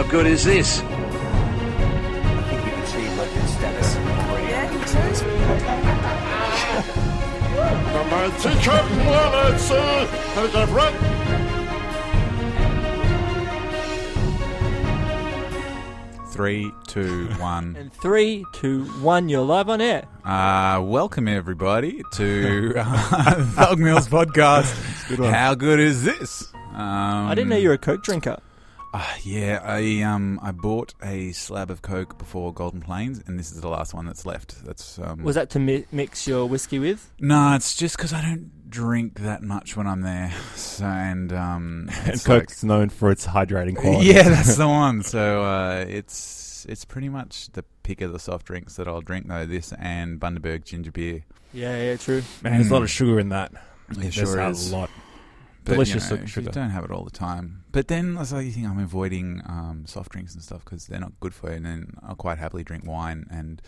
How good is this? I think we've achieved legend status already. My teacup wallets, have got right. Three, two, one. And three, two, one, you're live on air. Uh, welcome everybody to uh, Thug Mills podcast. How good is this? Um, I didn't know you were a Coke drinker. Uh, yeah, I um I bought a slab of Coke before Golden Plains, and this is the last one that's left. That's um. Was that to mi- mix your whiskey with? No, it's just because I don't drink that much when I'm there, so, and um. And it's like- Coke's known for its hydrating quality. Yeah, that's the one. So uh, it's it's pretty much the pick of the soft drinks that I'll drink though. This and Bundaberg ginger beer. Yeah, yeah, true. Man, there's a lot of sugar in that. It There's sure a is. lot. But, Delicious you know, sugar. You don't have it all the time. But then that's the thing. I'm avoiding um, soft drinks and stuff because they're not good for you. And then I'll quite happily drink wine and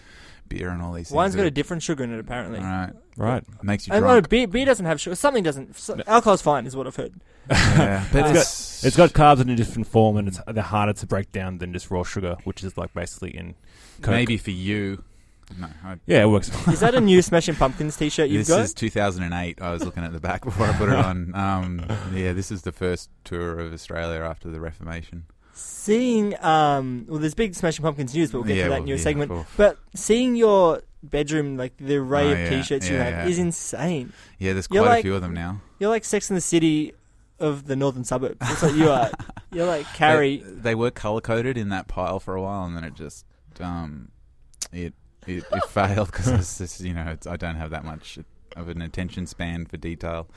beer and all these things. Wine's got that- a different sugar in it, apparently. Right, Right. makes you I know beer, beer doesn't have sugar. Something doesn't. So, alcohol's fine, is what I've heard. yeah, but Uh, it's, It's got carbs in a different form, and it's they're harder to break down than just raw sugar, which is like basically in Coke. maybe for you. No, I, Yeah, it works. Is that a new Smashing Pumpkins t-shirt you've this got? This is 2008. I was looking at the back before I put it on. Um, yeah, this is the first tour of Australia after the Reformation. Seeing, um, well, there's big Smashing Pumpkins news, but we'll get Yeah, to that well, new yeah, segment. well. But seeing your bedroom, like the array Oh, of yeah, t-shirts you have, yeah. is insane. Yeah, there's You're quite like- a few of them now. You're like Sex in the City of the northern suburbs. That's what you are. You're like Carrie. They, they were color coded in that pile for a while, and then it just um, it it, it failed because it's just you know it's, I don't have that much of an attention span for detail.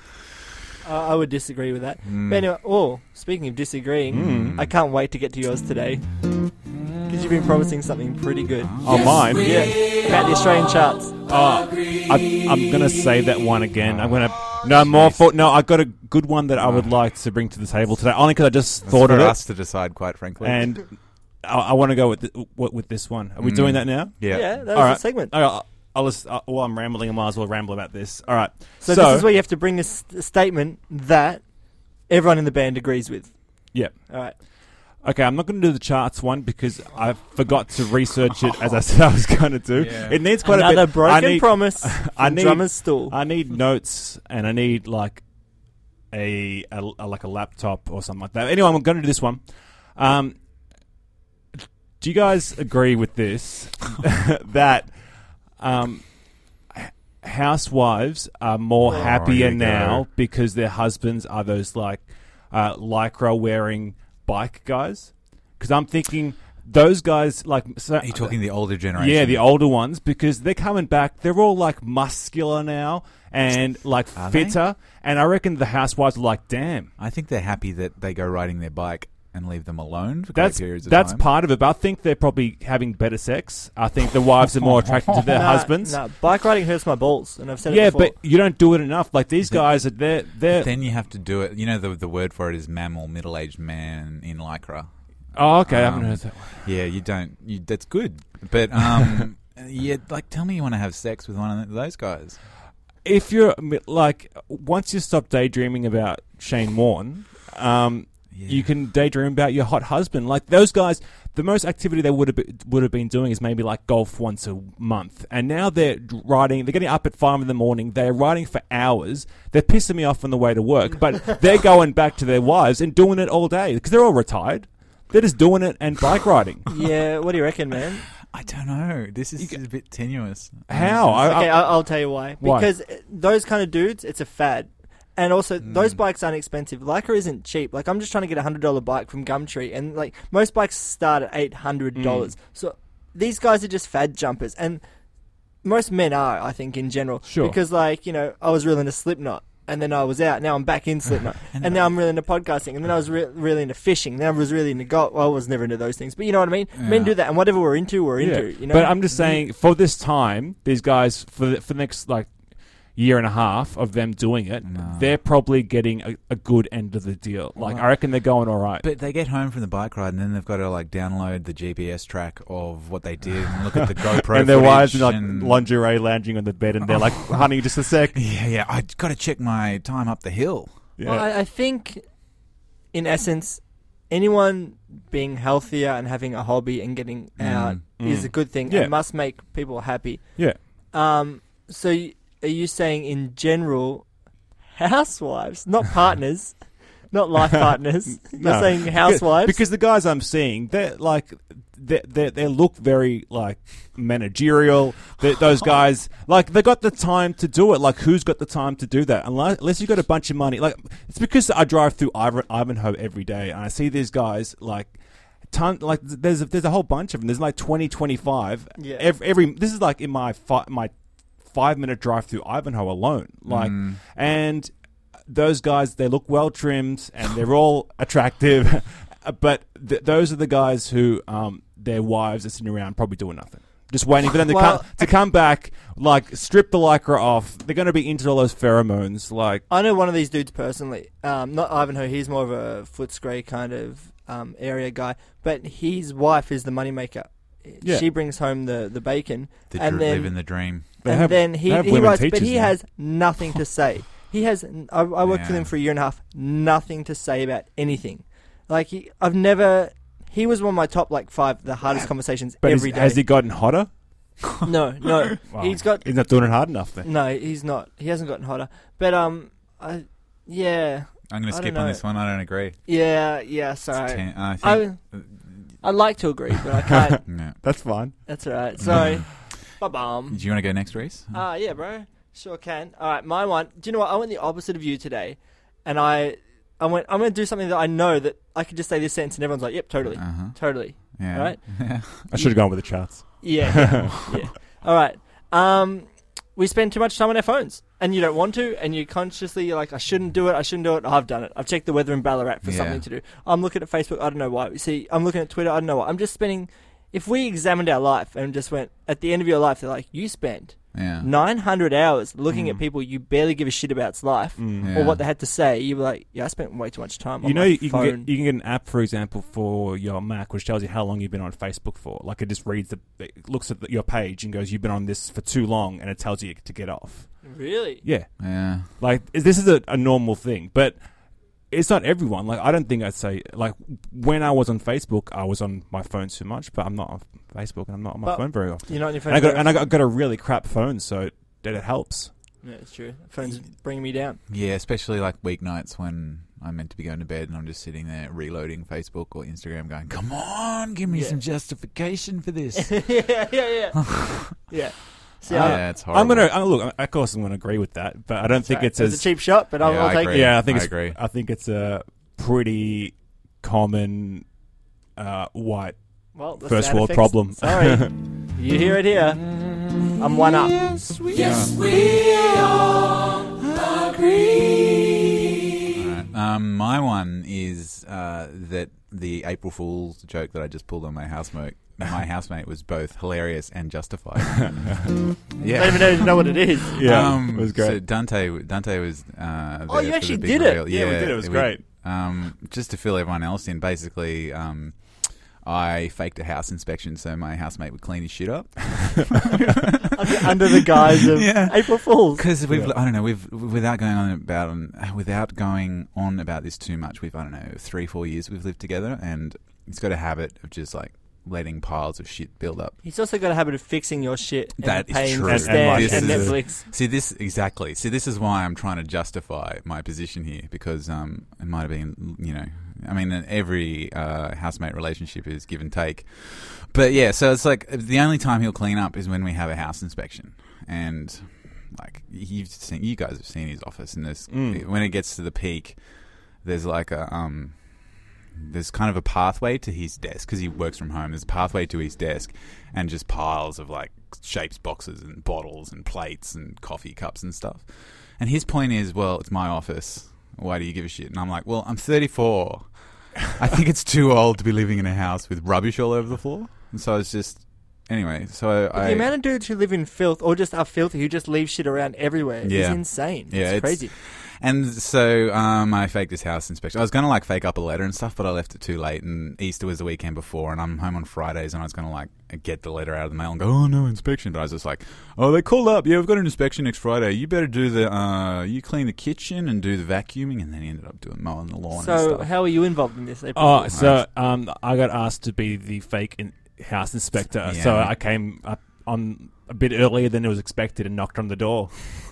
I I would disagree with that. Mm. But anyway, oh, speaking of disagreeing, Mm. I can't wait to get to yours today. Because you've been promising something pretty good. Oh, mine. Yeah, about the Australian charts. Oh, I, I'm gonna say that one again. I'm gonna no more for no. I got a good one that I would like to bring to the table today, only because I just It's thought for of it, us to decide, quite frankly. and I, I want to go with the, with with this one. Are we Mm. doing that now? yeah, Yeah, that was All the segment. Okay, I'll, I'll just, uh, while I'm rambling, I might as well ramble about this. All right. So, this is where you have to bring a, s- a statement that everyone in the band agrees with. Yeah. All right. Okay, I'm not going to do the charts one because I forgot to research it as I said I was going to do. Yeah. It needs quite Another a bit. broken I need, promise I from need- drummer's stool. I need notes and I need like a, a, a- like a laptop or something like that. Anyway, I'm going to do this one. Um, do you guys agree with this that um, housewives are more Oh, happier now go. because their husbands are those like uh, lycra wearing bike guys? Because I'm thinking those guys like so, Are you talking the older generation? yeah, the older ones because they're coming back. They're all like muscular now and like Are they? fitter. And I reckon the housewives are like, damn. I think they're happy that they go riding their bike and leave them alone for That's great periods of that's time. part of it. But I think they're probably having better sex. I think the wives are more attracted to their Nah, husbands. nah, bike riding hurts my balls, and I've said yeah, it before. but you don't do it enough. Like these Then- guys are they're they're. then you have to do it. You know the the word for it is MAMIL, middle aged man in lycra. oh, okay. I um, haven't heard that. One. Yeah, you don't. You, that's good, but um, yeah, like tell me you want to have sex with one of those guys. If you're like once you stop daydreaming about Shane Warne, um, Yeah. you can daydream about your hot husband. Like those guys, the most activity they would have been, would have been doing is maybe like golf once a month, and now they're riding. They're getting up at five in the morning. They're riding for hours. They're pissing me off on the way to work, but they're going back to their wives and doing it all day because they're all retired. They're just doing it and bike riding. yeah, what do you reckon, man? I don't know. This is a bit tenuous. How? Um, I- Okay, I'll, I'll tell you why. Why? Because those kind of dudes, it's a fad. And also, Hmm. those bikes aren't expensive. Lycra isn't cheap. Like, I'm just trying to get a hundred dollar bike from Gumtree, and like most bikes start at eight hundred dollars. Hmm. So these guys are just fad jumpers, and most men are, I think, in general. Sure. Because like you know, I was really into Slipknot, and then I was out. Now I'm back in Slipknot, and, now I'm really into podcasting, and then I was re- really into fishing. Then I was really into golf. Well, I was never into those things, but you know what I mean. Men do that, and whatever we're into, we're into. You know. But I'm just saying, for this time, these guys for the, for the next like year and a half of them doing it, No. they're probably getting a, a good end of the deal. Like Well, I reckon they're going all right. But they get home from the bike ride and then they've got to like download the GPS track of what they did and look at the GoPro and their wives footage in like and- lingerie lounging on the bed, and they're like, "Honey, just a sec." Yeah, yeah. I got to check my time up the hill. Yeah. Well, I, I think, in essence, anyone being healthier and having a hobby and getting Mm, out is mm. a good thing. Yeah. It must make people happy. Yeah. Um, so y- are you saying in general, housewives, not partners, not life partners? You're No. saying housewives? Because the guys I'm seeing, they're like, they they they look very like managerial. They, those guys, like, they got the time to do it. Like, who's got the time to do that? Unless, unless you got a bunch of money. Like, it's because I drive through Ivan, Ivanhoe every day, and I see these guys like. Ton, like there's a, there's a whole bunch of them. There's like 20, 25. Yeah. Every, every this is like in my fi- my five minute drive through Ivanhoe alone. Like, Mm. and those guys they look well trimmed and they're all attractive but th- those are the guys who um, their wives are sitting around probably doing nothing just waiting for them to Well- come to come back like strip the lycra off they're going to be into all those pheromones like I know one of these dudes personally. Um, not Ivanhoe. He's more of a Footscray kind of um, area guy. But his wife is the moneymaker. Yeah. She brings home the, the bacon. The and dr- then, living the dream. They and have- then he, they have he women writes, but teachers he now. has nothing to say. He has. I, I worked with Yeah. him for a year and a half. Nothing to say about anything. Like he, I've never. He was one of my top like five, the hardest conversations but is- every day. has he gotten hotter no, no. Wow. He's got he's not doing it hard enough then no. He's not. He hasn't gotten hotter. But um, I, yeah, I'm going I to skip don't on know. this one. I don't agree. yeah, yeah. Sorry. ten- I think. I I'd like to agree, but I can't. no. that's fine That's all right. Sorry. Ba bum. Do you want to go next, Reese? Ah, yeah, bro. Sure can. All right, my one. Do you know what? I went the opposite of you today, and I, I went. I'm going to do something that I know that I could just say this sentence, and everyone's like, "Yep, totally, Uh-huh. totally." Yeah. Right? i should have gone with the charts Yeah, yeah, yeah. All right. Um, we spend too much time on our phones, and you don't want to, and you consciously you're like, "I shouldn't do it. I shouldn't do it." I've done it. I've checked the weather in Ballarat for Yeah. something to do. I'm looking at Facebook. I don't know why. See, I'm looking at Twitter. I don't know why. I'm just spending. If we examined our life and just went at the end of your life, they're like, "You spent Yeah. 900 hours looking at Mm. people you barely give a shit about's life Mm. Yeah. or what they had to say. You were like, yeah, I spent way too much time on You know, my you can get you can get an app, for example, for your Mac, which tells you how long you've been on Facebook for. Like it just reads the, it looks at the, your page and goes, "You've been on this for too long," and it tells you to get off. really? Yeah, Yeah. like this is a, a normal thing, but it's not everyone. Like I don't think I'd say like when I was on Facebook, I was on my phone too much, but I'm not on Facebook and I'm not on my But- phone very often. You're not on your phone. And I got very and I often? got, got a really crap phone, so that it helps. Yeah, it's true. Phone's bringing me down. Yeah, especially like weeknights when I'm meant to be going to bed and I'm just sitting there reloading Facebook or Instagram going, come on, give me Yeah. some justification for this. yeah, yeah, yeah. yeah. See, I, yeah, it's horrible. I'm gonna I, look. Of course, I'm gonna agree with that, but I don't think sorry, it's it as a cheap shot, but I'll, Yeah, I'll take agree. it. Yeah, I think I it's, agree. I think it's a pretty common uh, white Well, first world effects- problem. Sorry, you hear it here. I'm one up. Yes, we Alright, Um, my one is uh, that the April Fool's joke that I just pulled on my housemate, my housemate was both hilarious and justified. I don't yeah. even know, know what it is. Yeah, um, it was So great. Dante, Dante was. Uh, Oh, you actually the big did it. reveal. Yeah, we did. It was great. Um, just to fill everyone else in, basically, um, I faked a house inspection so my housemate would clean his shit up. under, under the guise of Yeah. April Fools. Because we've, Yeah. I don't know, we've without going on about without going on about this too much. We've, I don't know, three, four years we've lived together, and he's got a habit of just like letting piles of shit build up. He's also got a habit of fixing your shit and That is paying true. for And- Stan and and, is- Netflix. See this exactly. See this is why I'm trying to justify my position here because um, it might have been you know I mean every uh, housemate relationship is give and take, but yeah. So it's like the only time he'll clean up is when we have a house inspection, and like you've seen, you guys have seen his office, and there's Mm. when it gets to the peak, there's like a um. There's kind of a pathway to his desk because he works from home. There's a pathway to his desk, and just piles of like shapes boxes and bottles and plates and coffee cups and stuff. And his point is, well, it's my office. Why do you give a shit? And I'm like, well, I'm 34. I think it's too old to be living in a house with rubbish all over the floor. And so it's just, anyway. So I, the amount of dudes who live in filth or just are filthy who just leave shit around everywhere Yeah. is insane. Yeah, it's, it's- crazy. And so um, I faked this house inspection. I was going to like fake up a letter and stuff, but I left it too late. And Easter was the weekend before, and I'm home on Fridays, and I was going to like get the letter out of the mail and go, oh no, inspection. But I was just like, oh, they called up. Yeah, we've got an inspection next Friday. You better do the, uh, you clean the kitchen and do the vacuuming. And then he ended up doing mowing the lawn and So, stuff. how are you involved in this? April Oh, so um, I got asked to be the fake in- house inspector. So I came up on a bit earlier than it was expected and knocked on the door.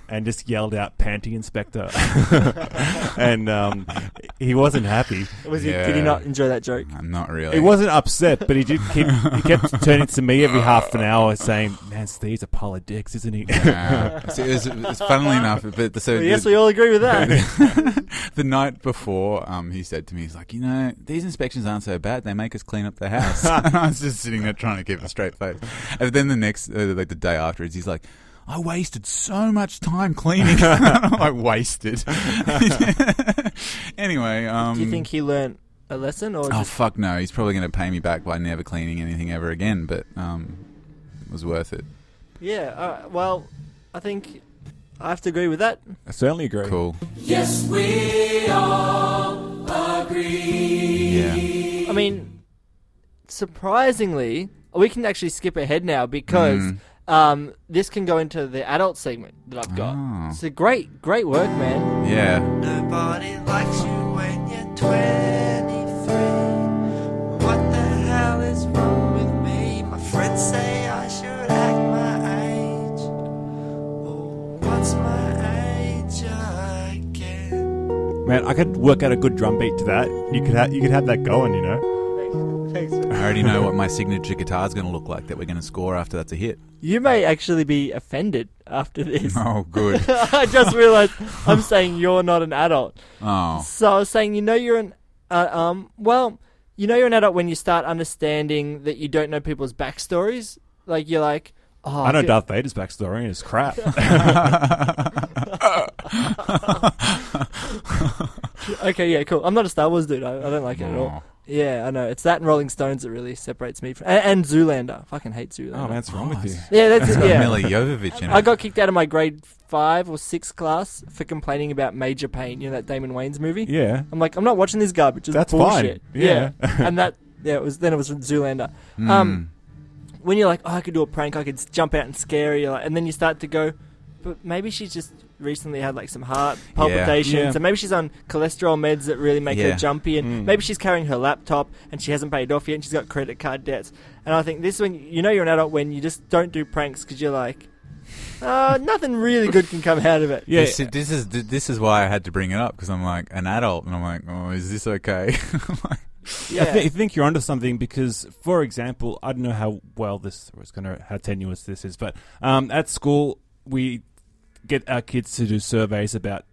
And just yelled out, "Panty inspector," and um, he wasn't happy. Was he, Did he not enjoy that joke? I'm not really. He wasn't upset, but he did keep he kept turning to me every half an hour, saying, "Man, Steve's a pile of dicks, isn't he?" Yeah. So it was, it was funnily enough, but so Well, yes, the, we all agree with that. the night before, um, he said to me, he's like, you know, these inspections aren't so bad. They make us clean up the house. and I was just sitting there trying to keep a straight face. And then the next, uh, like the day afterwards, he's like, I wasted so much time cleaning. I wasted. anyway, um, Do you think he learnt a lesson, or Oh just fuck no! He's probably going to pay me back by never cleaning anything ever again. But um, it was worth it. yeah? All right, well, I think I have to agree with that. I certainly agree. Cool. Yes, we all agree. Yeah. I mean, surprisingly, we can actually skip ahead now because Mm. Um, this can go into the adult segment that I've got. Oh. It's a great, great work, man. Yeah. Nobody likes you when you're 23. What the hell is wrong with me? My friends say I should act my age. Oh, what's my age again? Man, I could work out a good drum beat to that. You could ha- you could have that going, you know. Thanks. I already know what my signature guitar is going to look like that we're going to score after that's a hit. You may actually be offended after this. Oh, good. I just realized I'm saying you're not an adult. Oh. So I was saying, you know, you're an uh, um. Well, you know, you're an adult when you start understanding that you don't know people's backstories. Like you're like, oh, I know could- Darth Vader's backstory and it's crap. Okay, yeah, cool. I'm not a Star Wars dude. I, I don't like it at all. Yeah, I know. It's that and Rolling Stones that really separates me from. And, and Zoolander. I fucking hate Zoolander. oh man, what's wrong with you? Yeah, that's It's it. Yeah. Milla Jovovich in it. I got kicked out of my grade five or six class for complaining about Major Payne. You know that Damon Wayans' movie. Yeah, I'm like, I'm not watching this garbage. It's That's bullshit. fine. Yeah. and that yeah, it was then it was Zoolander. Mm. Um, when you're like, oh, I could do a prank, I could s- jump out and scare you, like, and then you start to go, but maybe she's just recently had like some heart palpitations, Yeah. and maybe she's on cholesterol meds that really make Yeah. her jumpy, and Mm. maybe she's carrying her laptop and she hasn't paid off yet, and she's got credit card debts. And I think this is when you know you're an adult when you just don't do pranks because you're like, uh, nothing really good can come out of it. yeah. This, this is this is why I had to bring it up because I'm like an adult and I'm like, oh, is this okay? Yeah. I, thi- I think you're onto something because, for example, I don't know how well this was going to, how tenuous this is, but um, at school we get our kids to do surveys about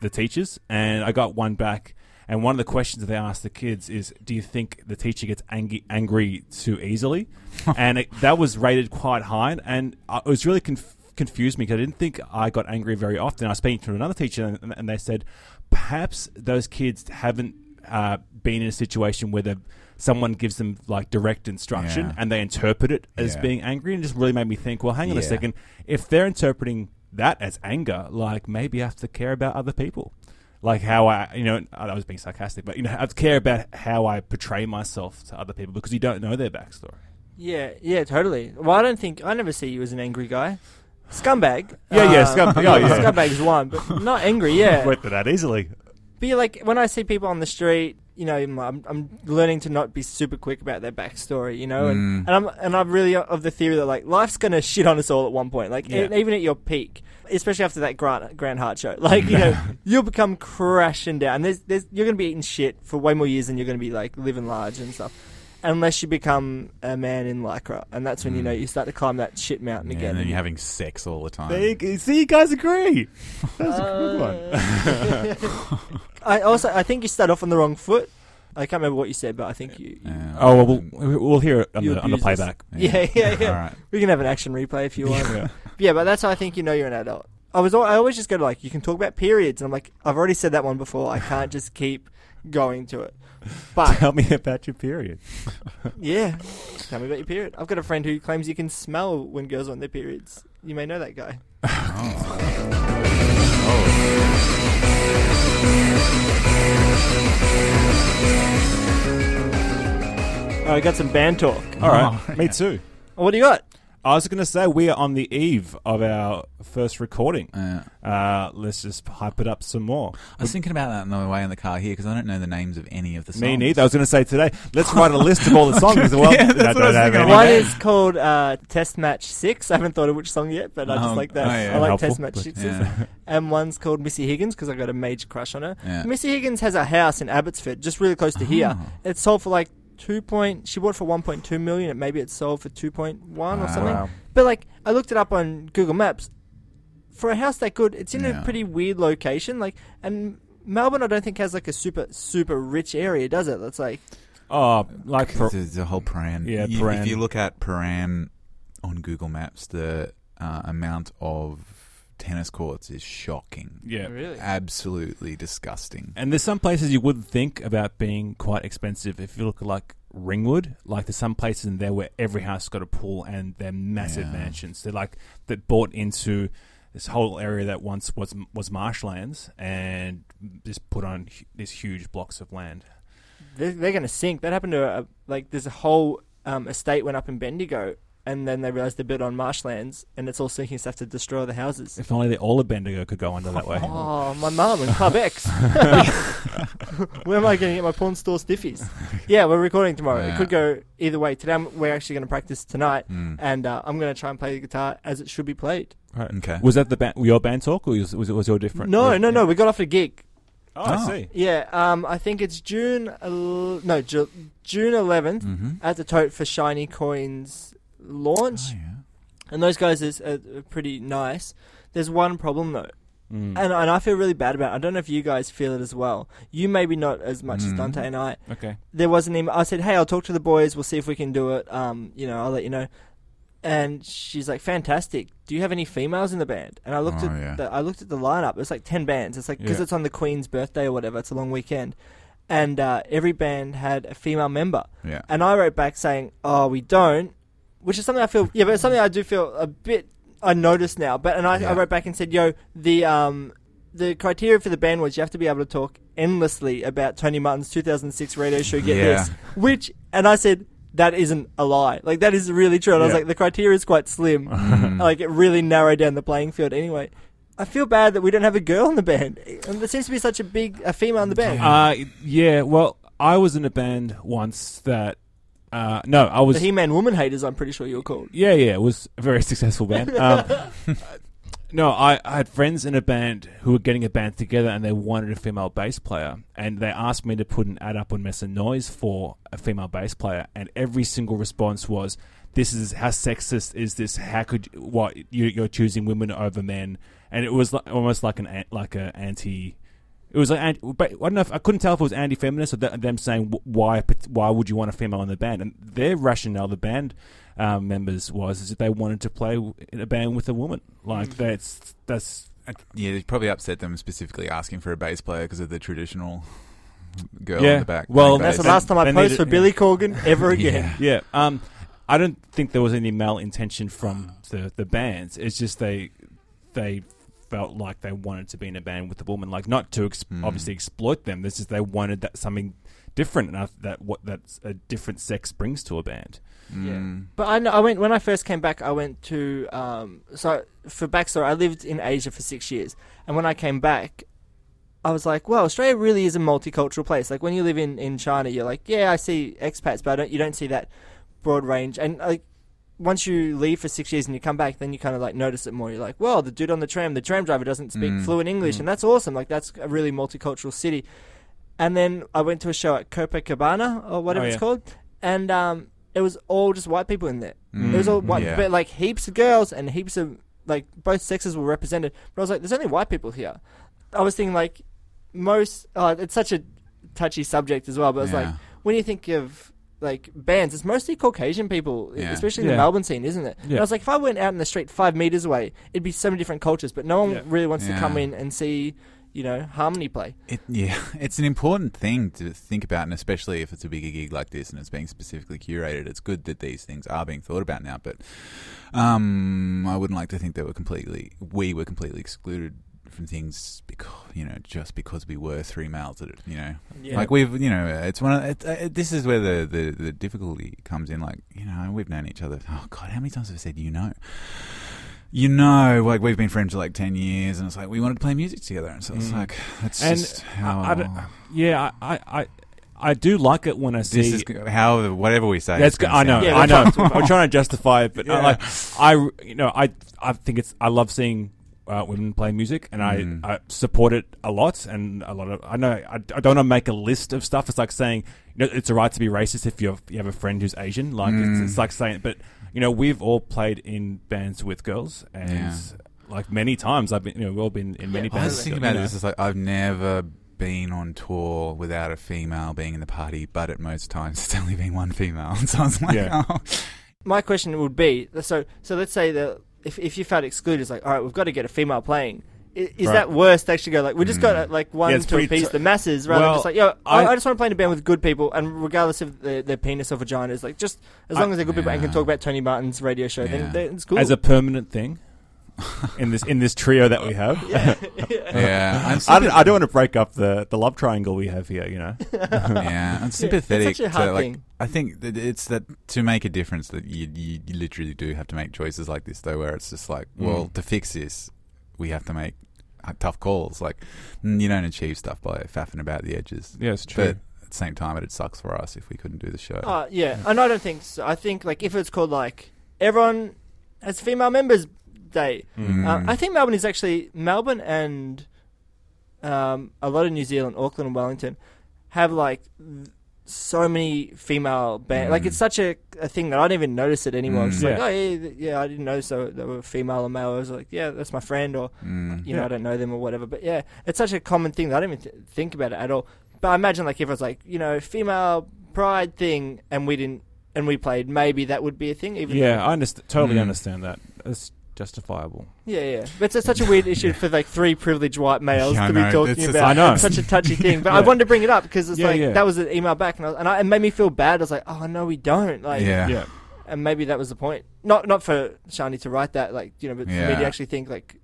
the teachers, and I got one back. And one of the questions that they asked the kids is, "Do you think the teacher gets angry, angry too easily?" and it, that was rated quite high, and I, it was really conf- confused me because I didn't think I got angry very often. I was speaking to another teacher, and, and they said perhaps those kids haven't uh, been in a situation where they've someone gives them like direct instruction Yeah. and they interpret it as Yeah. being angry and it just really made me think well hang on a second if they're interpreting that as anger like maybe i have to care about other people like how i you know i was being sarcastic but you know i have to care about how i portray myself to other people because you don't know their backstory Yeah, yeah, totally. Well, I don't think I never see you as an angry guy. Scumbag. Yeah, yeah, Uh, scum- oh, yeah. Scumbag's one, but not angry. Yeah, went to that easily but you're like when I see people on the street, you know, I'm, I'm, I'm learning to not be super quick about their backstory, you know, and, Mm. and I'm and I'm really of the theory that like life's gonna shit on us all at one point, like Yeah. e- even at your peak. Especially after that Grant Grand Heart show, like you know, you'll become crashing down. There's, there's, you're gonna be eating shit for way more years than you're gonna be like living large and stuff, unless you become a man in lycra, and that's when you know you start to climb that shit mountain Mm. Yeah, again. and then you're having sex all the time. you see you guys agree that's a good Uh, one I also I think you start off on the wrong foot. I can't remember what you said, but I think you. Yeah. oh well we'll, we'll hear it on You the, on the abuse us. playback Yeah, yeah, yeah. All right. We can have an action replay if you want. Yeah. yeah, but that's how I think you know you're an adult. I was al- I always just go to like you can talk about periods, and I'm like I've already said that one before. I can't just keep going to it. But tell me about your period yeah, tell me about your period. I've got a friend who claims you can smell when girls are on their periods. You may know that guy. Oh. Oh, I got some band talk. All right, oh, me too. What do you got? I was going to say we are on the eve of our first recording. Uh, Uh, let's just hype it up some more. I was thinking about that on the way in the car here because I don't know the names of any of the songs. Me neither. I was going to say today. Let's write a list of all the songs. Well, Yeah, that's I what I was thinking. any. One Okay. is called uh, Test Match Six. I haven't thought of which song yet, but I just Um, like that. oh, yeah. I like Helpful, Test Match but- Six. Yeah. And one's called Missy Higgins because I've got a major crush on her. Yeah. Missy Higgins has a house in Abbotsford, just really close to here. Oh. It's sold for like two point. She bought it for one point two million. and Maybe it sold for two point one or Wow. something. Wow. But like, I looked it up on Google Maps. For a house that good, it's in Yeah. a pretty weird location. Like, and Melbourne, I don't think has like a super super rich area, does it? That's like, Oh, like pro- There's a whole Prahran. Yeah, You- Prahran. If you look at Prahran on Google Maps, the uh, amount of tennis courts is shocking. yeah. really. Absolutely disgusting. And there's some places you wouldn't think about being quite expensive. If you look at like Ringwood, like there's some places in there where every house has got a pool and they're massive Yeah. mansions. They're like that bought into this whole area that once was was marshlands and just put on hu- these huge blocks of land. they're, they're going to sink. That happened to a, like there's a whole um, estate went up in Bendigo, and then they realized they're built on marshlands, and it's all sinking. So they have to destroy the houses. If only the all of Bendigo could go under that way. Oh, my mum and Club X. Where am I going to get my pawn store stiffies? Yeah, we're recording tomorrow. It could go either way. Today I'm, we're actually going to practice tonight, Mm. and uh, I'm going to try and play the guitar as it should be played. Right. Okay. Was that the ba- your band talk, or was, was it was your different? No, yeah. no, no. We got off a gig. Oh, I Oh. see. Yeah, um, I think it's June. el- no, Ju- June 11th Mm-hmm. at the Tote for Shiny Coins launch. Oh, yeah. and those guys is, are, are pretty nice. There's one problem though, Mm. and, and I feel really bad about. it. I don't know if you guys feel it as well. You maybe not as much as Mm. Dante and I. okay. There was an email. I said, "Hey, I'll talk to the boys. We'll see if we can do it. Um, you know, I'll let you know." And she's like, "Fantastic. Do you have any females in the band?" And I looked Oh, at yeah. the, I looked at the lineup. It's like ten bands. It's like because Yeah. it's on the Queen's birthday or whatever. It's a long weekend, and uh, every band had a female member. Yeah. And I wrote back saying, "Oh, we don't," which is something I feel. Yeah, but it's something I do feel a bit. I noticed now, but and I, Yeah. I wrote back and said, "Yo, the um, the criteria for the band was you have to be able to talk endlessly about Tony Martin's 2006 radio show. Get Yeah. this, which, and I said." That isn't a lie. Like that is really true. And I was like, the criteria is quite slim. like it really narrowed down the playing field. Anyway, I feel bad that we don't have a girl in the band. And there seems to be such a big a female in the band. Uh, yeah. Well, I was in a band once that. Uh, no, I was. the He-Man Woman Haters. I'm pretty sure you were called. Yeah, yeah, it was a very successful band. Um, no, I, I had friends in a band who were getting a band together and they wanted a female bass player. And they asked me to put an ad up on Mess+Noise for a female bass player. And every single response was, This is how sexist is this? How could you, what you, you're choosing women over men? And it was like, almost like an an- like a anti. It was like, anti, but I don't know. If, I couldn't tell if it was anti-feminist or th- them saying why why would you want a female in the band? And their rationale, the band um, members, was is that they wanted to play in a band with a woman. Like that's that's Yeah, it probably upset them specifically asking for a bass player because of the traditional girl Yeah, in the back. well, playing That's the last time I They posed needed- for Billy Corgan ever again. Yeah. yeah. Um, I don't think there was any mal intention from the the bands. It's just they they felt like they wanted to be in a band with a woman, like not to ex- Mm. obviously exploit them. This is they wanted that something different enough that what that a different sex brings to a band. Mm. But I, know, I went when I first came back. I went to um, so for backstory. I lived in Asia for six years, and when I came back, I was like, "Well, Australia really is a multicultural place." Like when you live in, in China, you're like, "Yeah, I see expats, but I don't, you don't see that broad range." And like once you leave for six years and you come back, then you kind of like notice it more. You're like, "Well, the dude on the tram, the tram driver doesn't speak Mm. fluent English, and that's awesome. Like that's a really multicultural city." And then I went to a show at Copacabana or whatever Oh, it's called, and um, it was all just white people in there. Mm, There was all white, yeah. but like heaps of girls and heaps of like both sexes were represented. But I was like, there's only white people here. I was thinking like most. Oh, it's such a touchy subject as well. But it's like when you think of like bands, it's mostly Caucasian people, Yeah. especially in Yeah. the Melbourne scene, isn't it? And Yeah. I was like, if I went out in the street five meters away, it'd be so many different cultures. But no one Yeah. really wants to Yeah. come in and see, you know, harmony play. It, yeah, it's an important thing to think about, and especially if it's a bigger gig like this and it's being specifically curated. It's good that these things are being thought about now, but um, I wouldn't like to think that we're completely, we were completely excluded from things because you know just because we were three males that you know Yeah. like we've you know it's one of it, uh, this is where the, the the difficulty comes in like you know we've known each other oh god how many times have I said you know you know like we've been friends for like 10 years and it's like we wanted to play music together and so it's Mm. like that's And just how I, I yeah, I, I, I, I do like it when I see. this is how whatever we say That's. I know. Yeah, I know. I'm trying to justify it, but Yeah. like I, you know, I, I think it's. I love seeing uh, women play music, and Mm. I, I support it a lot. And a lot of. I know. I, I don't want to make a list of stuff. It's like saying, you know, it's alright to be racist if you have, you have a friend who's Asian. Like Mm. it's, it's like saying, but you know, we've all played in bands with girls, and Yeah. like many times, I've been. You know, we've all been in many Yeah, I bands. was thinking about you this. It's like I've never been on tour without a female being in the party, but at most times it's only been one female. So I was like, Yeah. oh. my question would be so so let's say that if if you felt excluded, it's like all right, we've got to get a female playing. I- Is Right. that worse to actually go like we just got Mm. like one Yeah, it's to pretty appease t- the masses rather Well, than just like yo I, I- I just want to play in a band with good people and regardless of their, their penis or vagina is like just as I- long as they're good people and can Yeah. talk about Tony Martin's radio show Yeah. then, then it's cool As a permanent thing in this in this trio that we have. yeah. yeah, I'm I don't, I don't want to break up the, the love triangle we have here, you know. yeah, I'm sympathetic. it's such a hard to, like, thing. I think that it's that to make a difference that you, you you literally do have to make choices like this though, where it's just like, well, Mm. to fix this, we have to make uh, tough calls. Like, mm, you don't achieve stuff by faffing about the edges. Yeah, it's But at the same time, it sucks for us if we couldn't do the show. Uh, yeah, and I don't think so. I think like if it's called like everyone has female members day. Mm. Uh, I think Melbourne is actually Melbourne and um, a lot of New Zealand, Auckland and Wellington have like th- so many female bands. Like Mm. it's such a, a thing that I don't even notice it anymore. I was just Mm. like, Yeah. oh yeah, yeah, I didn't know so they were female or male. I was like, yeah, that's my friend, or Mm. you know, Yeah. I don't know them or whatever. But yeah, it's such a common thing that I don't even th- think about it at all. But I imagine like if it was like you know female pride thing, and we didn't, and we played, maybe that would be a thing. Even Yeah, though- I understand, totally Mm. understand that. It's justifiable. yeah, yeah. But it's such a weird issue for like three privileged white males Yeah, I to be know. talking It's- about. I know. It's such a touchy thing. But I wanted to bring it up because it's Yeah, like yeah. that was an email back, and, I was, and I, it made me feel bad. I was like, oh no, we don't. Like, yeah. Yeah. and maybe that was the point. Not not for Shani to write that, like you know, but for me to actually think like,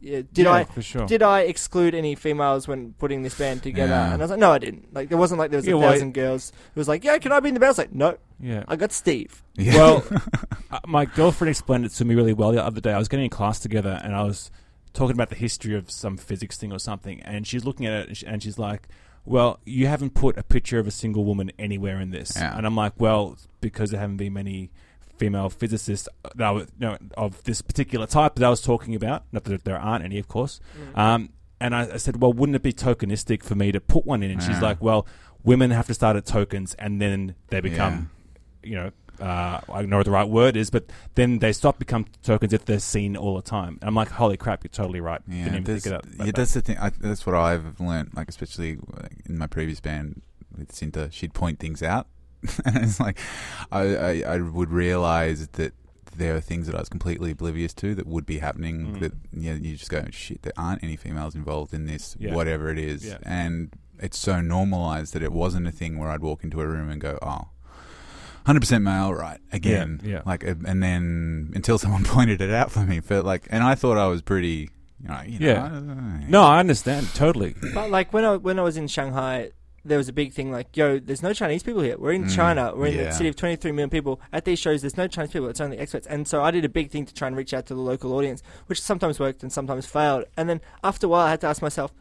yeah, did Yeah, I for sure? did I exclude any females when putting this band together? Yeah. And I was like, no, I didn't. Like, there wasn't like there was Yeah, a well, thousand girls who was like, yeah, can I be in the band? I was like, no, yeah. I got Steve. Yeah. Well, uh, my girlfriend explained it to me really well the other day. I was getting in class together, and I was talking about the history of some physics thing or something, and she's looking at it, and she- and she's like, "Well, you haven't put a picture of a single woman anywhere in this," Yeah. and I'm like, "Well, because there haven't been many." Female physicists that I was, you know, of this particular type that I was talking about. Not that there aren't any, of course. Um, and I, I said, well, wouldn't it be tokenistic for me to put one in? And she's like, well, women have to start at tokens and then they become, you know, uh, I don't know what the right word is, but then they stop become tokens if they're seen all the time. And I'm like, holy crap, you're totally right. Didn't Yeah, even that's, think of that. yeah, that's the thing. I, that's what I've learned. Like, especially in my previous band with Cinta, she'd point things out, and it's like I, I, I would realize that there are things that I was completely oblivious to that would be happening. Mm. That you, know, you just go, shit, there aren't any females involved in this, Yeah. whatever it is, Yeah. and it's so normalized that it wasn't a thing where I'd walk into a room and go, oh. Hundred percent male, right? Again, Yeah, yeah. Like, and then until someone pointed it out for me, but like, and I thought I was pretty, you know, you know, Yeah. I- No, I understand totally. But like when I when I was in Shanghai, there was a big thing like, yo, there's no Chinese people here. We're in Mm, China. We're in yeah. a city of 23 million people. At these shows, there's no Chinese people. It's only expats. And so I did a big thing to try and reach out to the local audience, which sometimes worked and sometimes failed. And then after a while, I had to ask myself,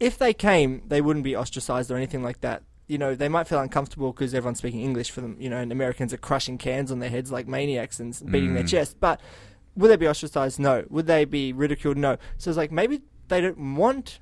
if they came, they wouldn't be ostracized or anything like that. You know, they might feel uncomfortable because everyone's speaking English for them. You know, and Americans are crushing cans on their heads like maniacs and beating their Mm. chest. But would they be ostracized? No. Would they be ridiculed? No. So it's like maybe they don't want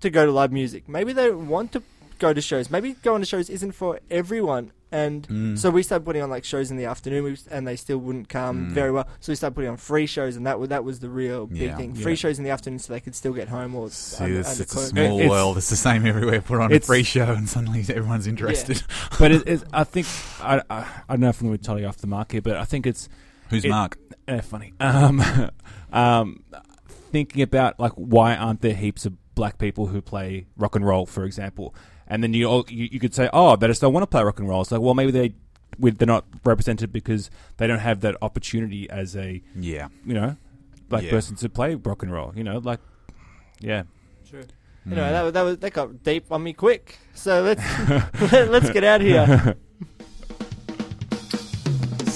to go to live music. Maybe they don't want to go to shows. Maybe going to shows isn't for everyone. And Mm. so we started putting on like shows in the afternoon, and they still wouldn't come Mm. very well. So we started putting on free shows, and that was that was the real big Yeah. thing. Yeah. Free shows in the afternoon, so they could still get home or See, under- it's, under it's a small It's- world. It's the same everywhere. Put on a free show, and suddenly everyone's interested. But it, it, I think, I, I, I don't know if I'm going to tell you off the mark here, but I think it's Who's It- Mark? Eh, funny. Um, um, thinking about like why aren't there heaps of black people who play rock and roll, for example, and then you all- you, you could say, oh, they just don't want to play rock and roll. It's like, well, maybe they they're not represented because they don't have that opportunity as a Yeah, you know black Yeah. person to play rock and roll. You know, like Yeah. True. Hmm. Anyway, that, was- that was that got deep on me quick. So let's let's get out of here.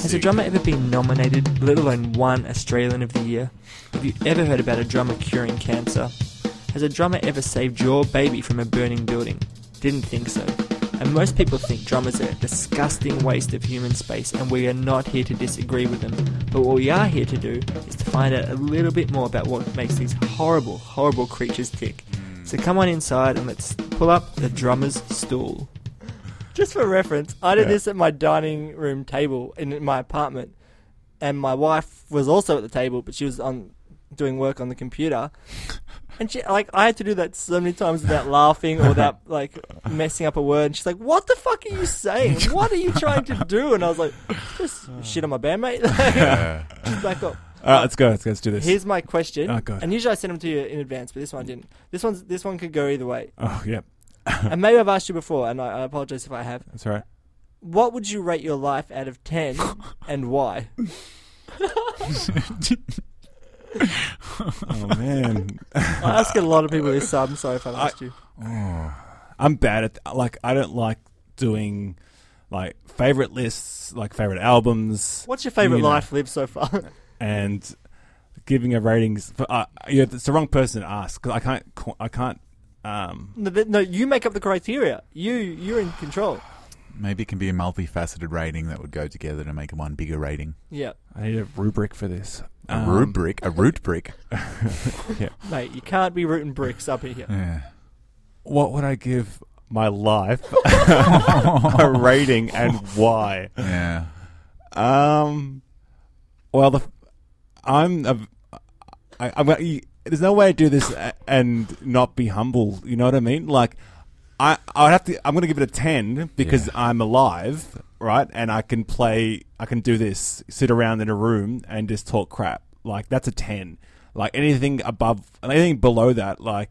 Has a drummer ever been nominated, let alone won Australian of the Year? Have you ever heard about a drummer curing cancer? Has a drummer ever saved your baby from a burning building? Didn't think so. And most people think drummers are a disgusting waste of human space, and we are not here to disagree with them. But what we are here to do is to find out a little bit more about what makes these horrible, horrible creatures tick. Hmm. So come on inside and let's pull up the drummer's stool. Just for reference, I did Yeah. this at my dining room table in my apartment, and my wife was also at the table, but she was on doing work on the computer. And she, like, I had to do that so many times without laughing or without like messing up a word. And she's like, "What the fuck are you saying? What are you trying to do?" And I was like, "Just shit on my bandmate." Back up. All right, let's go. Let's go. Let's do this. Here's my question. Oh, God. And usually I send them to you in advance, but this one didn't. This one's this one could go either way. oh, yeah. and maybe I've asked you before, and I, I apologize if I have. That's all right. What would you rate your life out of ten, and why? Oh, man. I ask a lot of people this, so I'm sorry if I've asked you. Oh, I'm bad at like I don't like doing like favorite lists, like favorite albums, What's your favorite You know. life lived so far? and giving a ratings. For, uh, it's the wrong person to ask because I can't. I can't. Um, no, no, you make up the criteria. You you're in control. Maybe it can be a multifaceted rating that would go together to make one bigger rating. Yeah, I need a rubric for this. A Um, rubric, a root brick. yeah. mate, you can't be rooting bricks up in here. Yeah. What would I give my life a rating and why? Yeah. Um, well, the I'm a, I, I'm a, you- there's no way to do this a- and not be humble. You know what I mean? Like, I I would have to. I'm going to give it a ten because Yeah. I'm alive, right? And I can play. I can do this. Sit around in a room and just talk crap. Like that's a ten. Like anything above, anything below that, like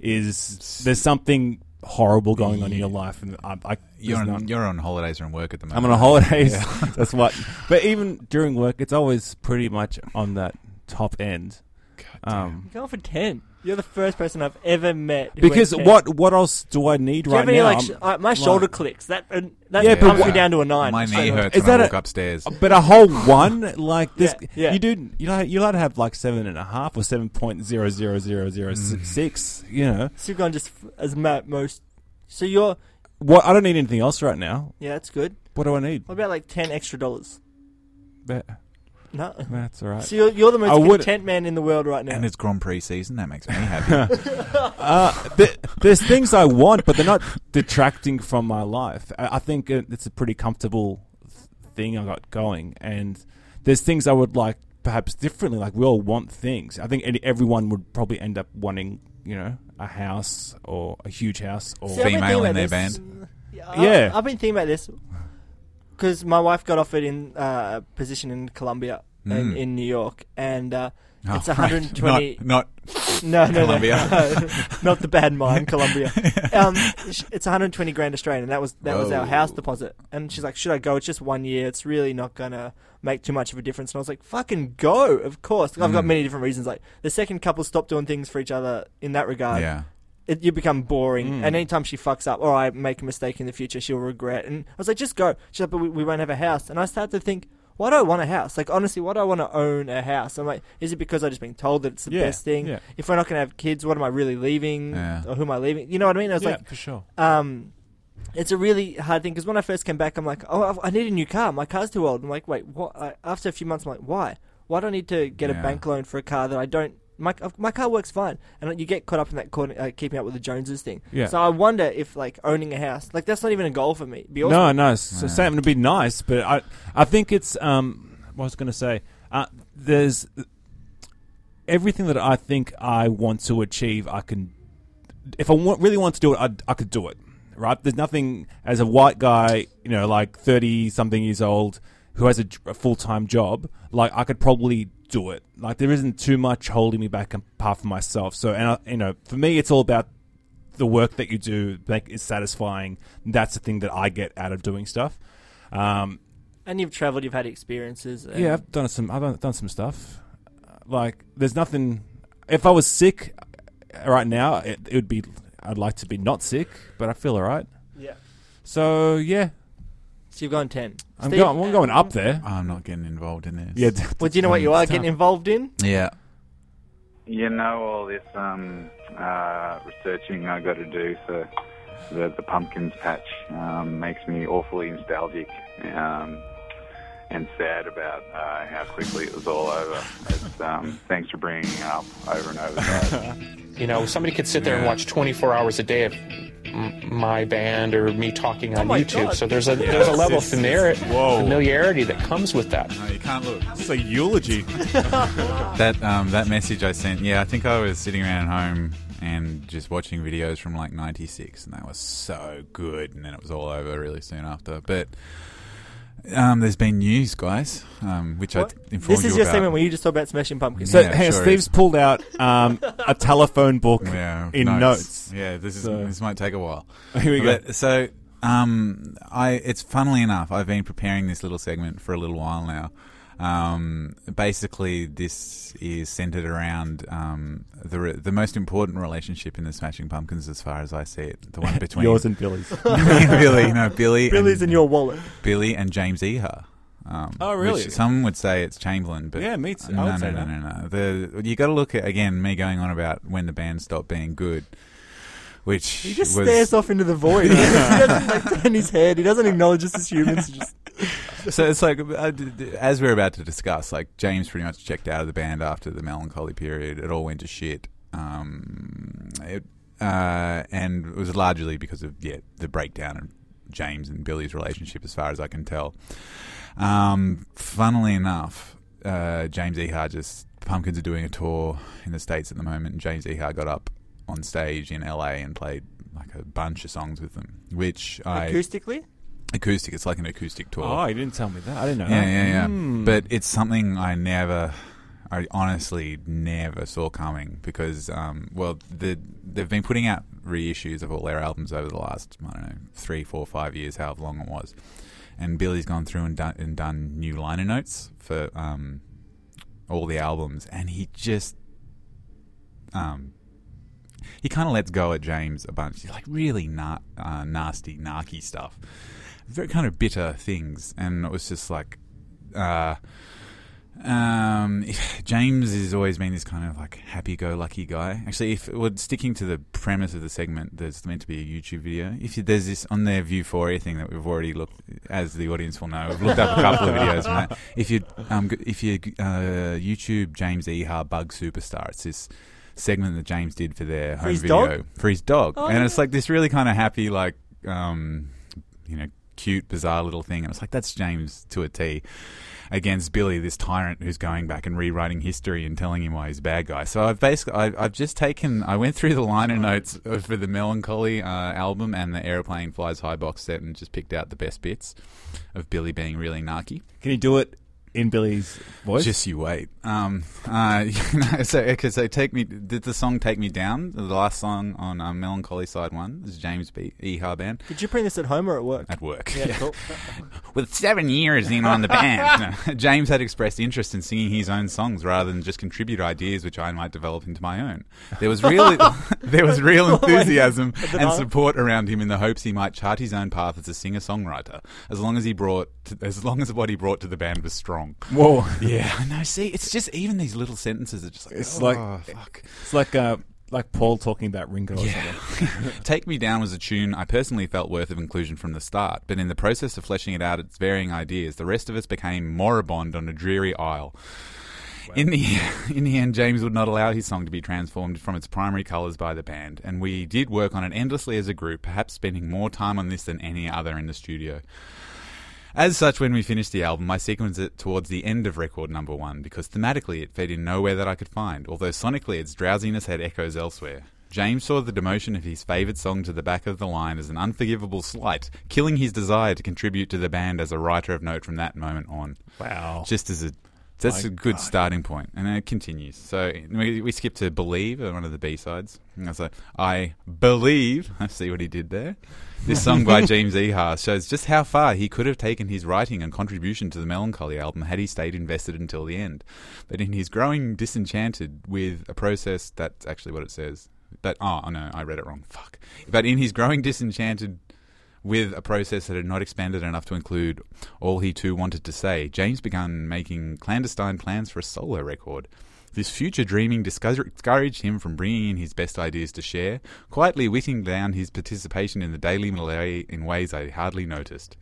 is there's something horrible going on in your life, and I, I You're on, not- you're on holidays or in work at the moment. I'm on a holidays. That's what. But even during work, it's always pretty much on that top end. Um, You're going for ten. You're the first person I've ever met. who because went 10. what what else do I need Do you right have any now? like I'm- sh- uh, my shoulder clicks? That uh, that Yeah, but comes me down to a nine. My knee hurts Is when I that walk a- upstairs. but a whole one like this, Yeah, yeah. you do. You know, you're allowed to have like seven and a half or seven point zero zero zero zero Mm. You know So you're going just f- as ma- most. So you're what? I don't need anything else right now. yeah, that's good. What do I need? What about like ten extra dollars? That- No. That's all right. So you're, you're the most I would- content man in the world right now. and it's Grand Prix season. That makes me happy. Uh, th- there's things I want, but they're not detracting from my life. I, I think it, it's a pretty comfortable th- thing I got going, and there's things I would like perhaps differently. Like we all want things. I think any, everyone would probably end up wanting, you know, a house or a huge house or See, I've been Female thinking in about their this. Yeah, I- Yeah. I've been thinking about this because my wife got offered in uh, a position in Columbia in, Mm. in New York, and uh, Oh, it's right. 120. Not, not No, no, Columbia. no, not the bad mine, Columbia. Um, it's 120 grand Australian, and that was that was our house deposit. And she's like, "Should I go? It's just one year. It's really not gonna make too much of a difference." And I was like, "Fucking go! Of course." I've got Mm. many different reasons. Like the second couple stopped doing things for each other in that regard. yeah. It, you become boring, Mm. and anytime she fucks up or I make a mistake in the future, she'll regret. And I was like, "Just go." She's like, "But we, we won't have a house." And I started to think. Why do I want a house? Like honestly, why do I want to own a house? I'm like, is it because I've just been told that it's the Yeah, best thing? yeah. if we're not going to have kids, what am I really leaving? Yeah. Or who am I leaving? You know what I mean? I was yeah, like, for sure. um, it's a really hard thing because when I first came back, I'm like, oh, I need a new car. My car's too old. I'm like, wait, what? I, after a few months, I'm like, why? Why do I need to get a bank loan for a car that I don't? My my car works fine, and you get caught up in that corner, uh, keeping up with the Joneses thing. Yeah. So I wonder if like owning a house, like that's not even a goal for me. It'd Be awesome. No, no, so Yeah. Sam would be nice, but I, I think it's um, what I was going to say. Uh, there's everything that I think I want to achieve. I can, if I want, really want to do it, I, I could do it. Right? There's nothing as a white guy, you know, like thirty something years old who has a, a full time job. Like I could probably do it. Like there isn't too much holding me back apart from myself. So, and I, you know, for me, it's all about the work that you do make is satisfying. That's the thing that I get out of doing stuff. Um, And you've travelled, you've had experiences. and- yeah, I've done some. I've done- done some stuff. Like, there's nothing. If I was sick, right now, it, it would be. I'd like to be not sick, but I feel all right. Yeah. So yeah, So you've gone ten. I'm Steve, going. I'm going up there. I'm not getting involved in this. Yeah. Well, do you know what you are It's getting involved in? Yeah. You know all this um, uh, researching I got to do for the, the pumpkins patch um, makes me awfully nostalgic um, and sad about uh, how quickly it was all over. It's, um, thanks for bringing it up over and over. guys. You know, somebody could sit there and watch 24 hours a day of m- my band or me talking on my YouTube. God. So there's a there's a level of it's- familiar, familiarity that comes with that. No, you can't look. It's a eulogy. That um, that message I sent. Yeah, I think I was sitting around home and just watching videos from like '96, and that was so good. And then it was all over really soon after. But um, there's been news, guys, um, which What? I informed This is you your about. segment where you just talk about Smashing Pumpkins. So Yeah, hang on, sure Steve's is. pulled out um, a telephone book yeah, in notes. Yeah, this is So- this might take a while. Here we go. But, so, um, I it's funnily enough, I've been preparing this little segment for a little while now. Um, basically, this is centered around um, the re- the most important relationship in the Smashing Pumpkins, as far as I see it, the one between Yours and Billy's. Billy, no, Billy, Billy's and, in your wallet. Billy and James Iha. Um, Oh, really? Which some would say it's Chamberlain, but Yeah, me too. I No, would no, say no, that. no, no. The you got to look at again me going on about when the band stopped being good, which He just was stares off into the void. he doesn't like, turn his head. He doesn't acknowledge us as humans. Just so it's like uh, as we're about to discuss, like James pretty much checked out of the band after the Mellon Collie period. It all went to shit. Um, it, uh, and it was largely because of yeah the breakdown of James and Billy's relationship, as far as I can tell. Um, funnily enough, uh, James Iha just Pumpkins are doing a tour in the states at the moment, and James Iha got up on stage in LA and played like a bunch of songs with them, which I acoustically. acoustic. It's like an acoustic tour. Oh, you didn't tell me that. I didn't know. Yeah, that. yeah, yeah. Hmm. But it's something I never, I honestly never saw coming because, um, well, the, they've been putting out reissues of all their albums over the last, I don't know, three, four, five years, however long it was. And Billy's gone through and done, and done new liner notes for um, all the albums, and he just, um, he kind of lets go at James a bunch. He's like really na- uh, nasty, narky stuff very kind of bitter things, and it was just like, uh, um, James has always been this kind of like happy-go-lucky guy. Actually, if well, sticking to the premise of the segment, there's meant to be a YouTube video. If you, there's this on their Vieuphoria thing that we've already looked, as the audience will know, we've looked up a couple of videos. That. If you um, if you uh, YouTube James Iha Bug Superstar, it's this segment that James did for their home his video dog? for his dog, Oh, and yeah. it's like this really kind of happy, like um, you know, cute, bizarre little thing. And it's like that's James to a T against Billy, this tyrant who's going back and rewriting history and telling him why he's a bad guy. So I've basically I've, I've just taken I went through the liner notes for the Mellon Collie uh, album and the Aeroplane Flies High box set and just picked out the best bits of Billy being really narky. Can you do it in Billy's voice? Just you wait. Um, uh, you know, so okay, so take me. Did the song take me down? The last song on um, Mellon Collie Side One this is James B. Iha Band Did you print this at home or at work? at work. Yeah, cool. With seven years in on the band, no, James had expressed interest in singing his own songs rather than just contribute ideas which I might develop into my own. There was really, there was real enthusiasm and support around him in the hopes he might chart his own path as a singer-songwriter, as long as he brought, to, as long as what he brought to the band was strong. Whoa. Yeah, I know. See, it's just even these little sentences are just like It's oh, like- fuck. It's like uh, like Paul talking about Ringo. Or Yeah. something. Take Me Down was a tune I personally felt worth of inclusion from the start, but in the process of fleshing it out its varying ideas, the rest of us became moribund on a dreary isle. In the in the end, James would not allow his song to be transformed from its primary colours by the band, and we did work on it endlessly as a group, perhaps spending more time on this than any other in the studio. As such, when we finished the album, I sequenced it towards the end of record number one because thematically it fed in nowhere that I could find, although sonically its drowsiness had echoes elsewhere. James saw the demotion of his favourite song to the back of the line as an unforgivable slight, killing his desire to contribute to the band as a writer of note from that moment on. Wow. Just as a that's My a good God. starting point, and then it continues. So we, we skip to "Believe," uh, one of the B sides. I was like, "I believe." I see what he did there. This song by James Iha shows just how far he could have taken his writing and contribution to the Mellon Collie album had he stayed invested until the end. But in his growing disenchanted with a process, that's actually what it says. But oh no, I read it wrong. Fuck. But in his growing disenchanted with a process that had not expanded enough to include all he too wanted to say, James began making clandestine plans for a solo record. This future dreaming discouraged him from bringing in his best ideas to share, quietly whittling down his participation in the daily melee in ways I hardly noticed.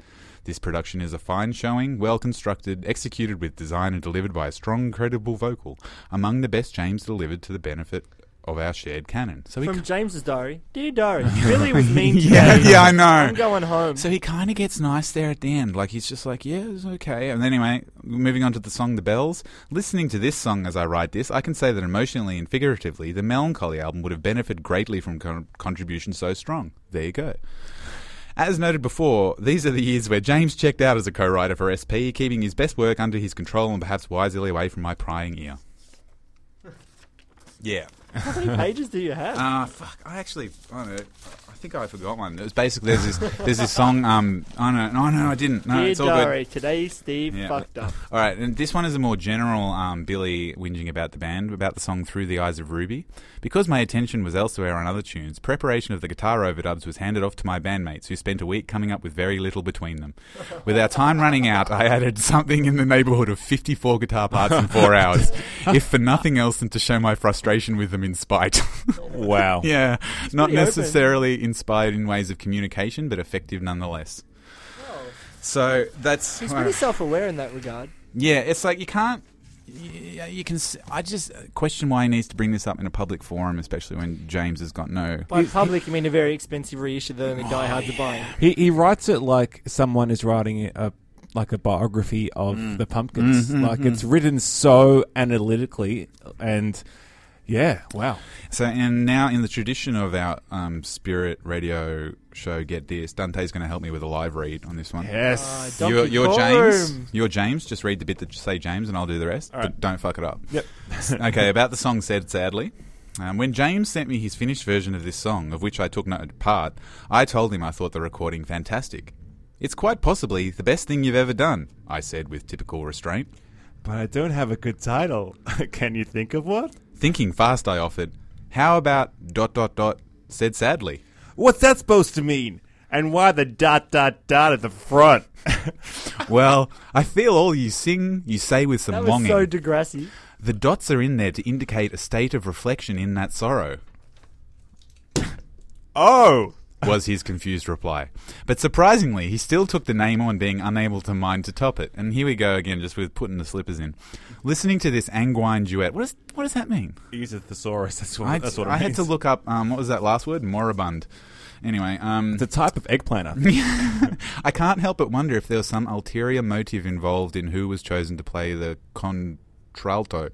This production is a fine showing, well constructed, executed with design and delivered by a strong, credible vocal, among the best James delivered to the benefit of our shared canon. So he From James's diary, dear diary, Billy was mean today. yeah, yeah, I know. I'm going home. So he kind of gets nice there at the end. Like he's just like, yeah, it's okay. And anyway, moving on to the song "The Bells." Listening to this song as I write this, I can say that emotionally and figuratively, the Mellon Collie album would have benefited greatly from con- contributions so strong. There you go. As noted before, these are the years where James checked out as a co-writer for SP, keeping his best work under his control and perhaps wisely away from my prying ear. Yeah. How many pages do you have? Ah, fuck. I actually, I don't know. I think I forgot one. It was basically there's this there's this song. Um, oh no, no, no, I didn't. No, dear it's all good. diary, today Steve Yeah. fucked up. All right, and this one is a more general um, Billy whinging about the band, about the song Through the Eyes of Ruby. Because my attention was elsewhere on other tunes, preparation of the guitar overdubs was handed off to my bandmates, who spent a week coming up with very little between them. With our time running out, I added something in the neighbourhood of 54 guitar parts in four hours, if for nothing else than to show my frustration with them in spite. Wow. yeah, not necessarily open. necessarily inspired in ways of communication, but effective nonetheless. So that's He's pretty self-aware in that regard. yeah, it's like you can't. You, you can. I just question why he needs to bring this up in a public forum, especially when James has got no. By public, you mean a very expensive reissue that only diehards are buying. He he writes it like someone is writing a like a biography of Mm. the Pumpkins. Mhm, like it's written so analytically, and yeah, wow. So, and now in the tradition of our um, Spirit Radio show, Get This, Dante's going to help me with a live read on this one. Yes. Donkey You're, you're James. You're James. Just read the bit that you say James, and I'll do the rest. All right. But don't fuck it up. Yep. okay, about the song said sadly. Um, when James sent me his finished version of this song, of which I took no part, I told him I thought the recording fantastic. It's quite possibly the best thing you've ever done, I said with typical restraint. But I don't have a good title. Can you think of what? Thinking fast, I offered, How about dot dot dot said sadly? What's that supposed to mean? And why the dot dot dot at the front? well, I feel all you sing, you say with some That was longing. so Degrassi. the dots are in there to indicate a state of reflection in that sorrow. oh, was his confused reply. But surprisingly, he still took the name on being unable to mind to top it. And here we go again, just with putting the slippers in. Listening to this anguine duet, what, is, what does that mean? he uses thesaurus. That's what. I, that's what it I had to look up, um, what was that last word? Moribund. Anyway, um, It's a type of eggplanter. I can't help but wonder if there was some ulterior motive involved in who was chosen to play the contralto.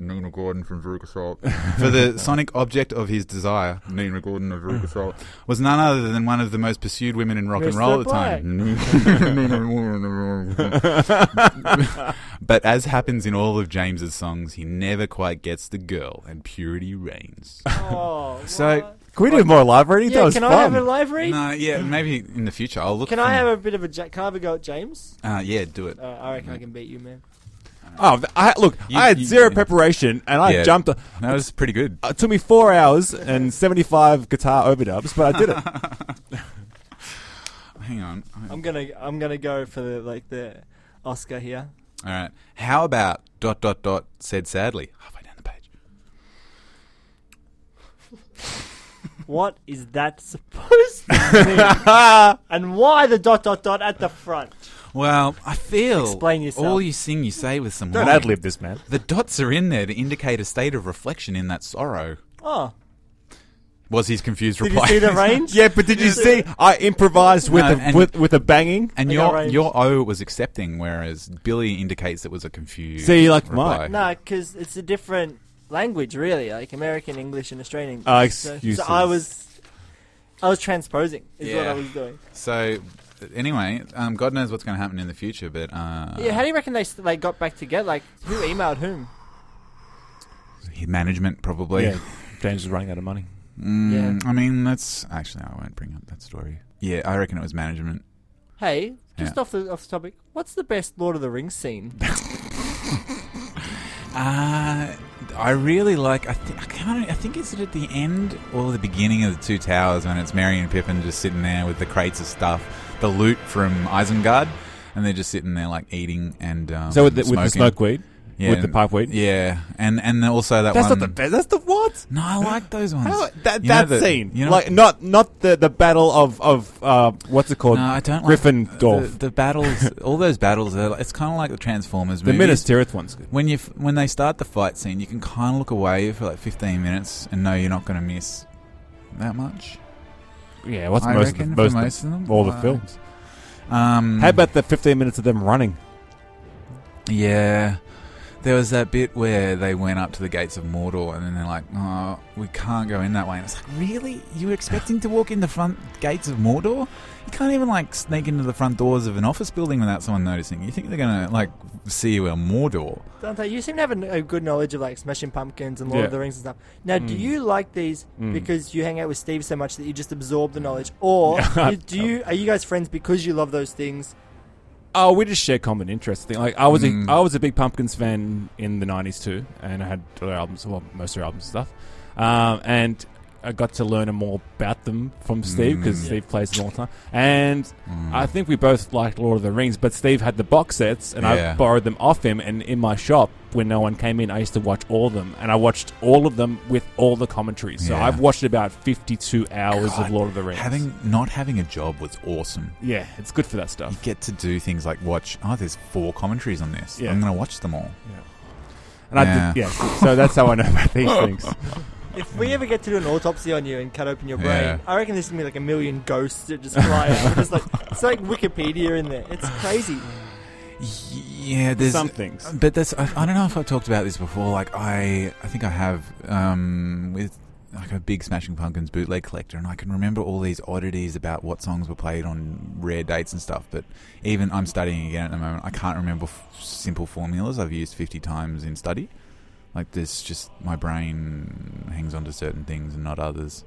Nina Gordon from Veruca Salt. For the sonic object of his desire, Nina Gordon of Veruca Salt, was none other than one of the most pursued women in rock and Mr. roll at the time. but as happens in all of James's songs, he never quite gets the girl, and purity reigns. Oh, So- what? Can we do more live reading? that yeah, was can fun. I have a live read? no, yeah, maybe in the future I'll look. Can I have a bit of a ja- can I have a go at James? Uh, yeah, do it. Uh, I reckon I can beat you, man. Oh, I, look, You- I had you- zero preparation, and I Yeah. jumped. That was pretty good. It took me four hours and seventy-five guitar overdubs, but I did it. Hang on. I'm gonna I'm gonna go for the like the Oscar here. All right. How about dot dot dot said sadly halfway down the page. What is that supposed to mean? and why the dot dot dot at the front? Well, I feel Explain yourself. all you sing, you say with some Don't longing. ad lib this, man. The dots are in there to indicate a state of reflection in that sorrow. Oh, Was his confused did you reply? see the range? Yeah, but did you see? I improvised with No, a and- with, with a banging. and I got your range. your O was accepting, whereas Billy indicates it was a confused. See, like reply. mine. No, because it's a different language, really, like American English and Australian. Ah, English. So- excuses. So, I was, I was transposing. Is what Yeah. I was doing. So, anyway, um, God knows what's going to happen in the future, but uh, yeah, how do you reckon they st- they got back together? Like, who emailed whom? management probably. Yeah, James is running out of money. Mm, Yeah. I mean, that's actually I won't bring up that story. Yeah, I reckon it was management. Hey, just Yeah. off the off the topic, what's the best Lord of the Rings scene? Uh, I really like. I, th- I can't. I think it's at the end or the beginning of the Two Towers when it's Merry and Pippin just sitting there with the crates of stuff, the loot from Isengard, and they're just sitting there like eating and um, So with the, with the smoking. smokeweed, Yeah, with the pipeweed. Yeah, and and also that That's one. not the best. That's the what? No, I like those ones. How, that You know that the- scene, you know- like not not the the battle of of uh, what's it called? No, I don't Griffin like Dorf. The, the battles, all those battles. Are, it's kind of like the Transformers The, movies. Minas Tirith one's good. when you f- when they start the fight scene, you can kind of look away for like 15 minutes and know you're not going to miss that much. Yeah, what's I most of the, for most, most of them. all the films? Um, How about the fifteen minutes of them running? Yeah. There was that bit where they went up to the gates of Mordor and then they're like, oh, we can't go in that way. And it's like, really? You were expecting to walk in the front gates of Mordor? You can't even, like, sneak into the front doors of an office building without someone noticing. You think they're going to, like, see you in Mordor? Dante, you seem to have a, a good knowledge of like Smashing Pumpkins and Lord Yeah. of the Rings and stuff. Now, do Mm. you like these Mm. because you hang out with Steve so much that you just absorb the knowledge, or you- do you are you guys friends because you love those things? Oh, we just share common interests. Thing like I was Mm. a I was a big Pumpkins fan in the nineties too, and I had their albums, well, most of their albums and stuff. Um, and I got to learn more about them from Steve because Mm. Steve plays them all the time. And Mm. I think we both liked Lord of the Rings, but Steve had the box sets, and Yeah. I borrowed them off him. And in my shop, when no one came in, I used to watch all of them, and I watched all of them with all the commentaries. So Yeah. I've watched about fifty-two hours God, of Lord of the Rings. Having Not having a job was awesome. yeah, it's good for that stuff. You get to do things like watch, oh, there's four commentaries on this. Yeah. I'm going to watch them all. And I did, yeah. So that's how I know about these things. If we ever get to do an autopsy on you and cut open your brain, Yeah. I reckon there's gonna be like a million ghosts that just fly out. Just like it's like Wikipedia in there. It's crazy. Yeah, there's Some things. But that's I, I don't know if I've talked about this before. Like I, I think I have um, with like a big Smashing Pumpkins bootleg collector, and I can remember all these oddities about what songs were played on rare dates and stuff. But even I'm studying again at the moment. I can't remember f- simple formulas I've used 50 times in study. Like this, just my brain hangs on to certain things and not others.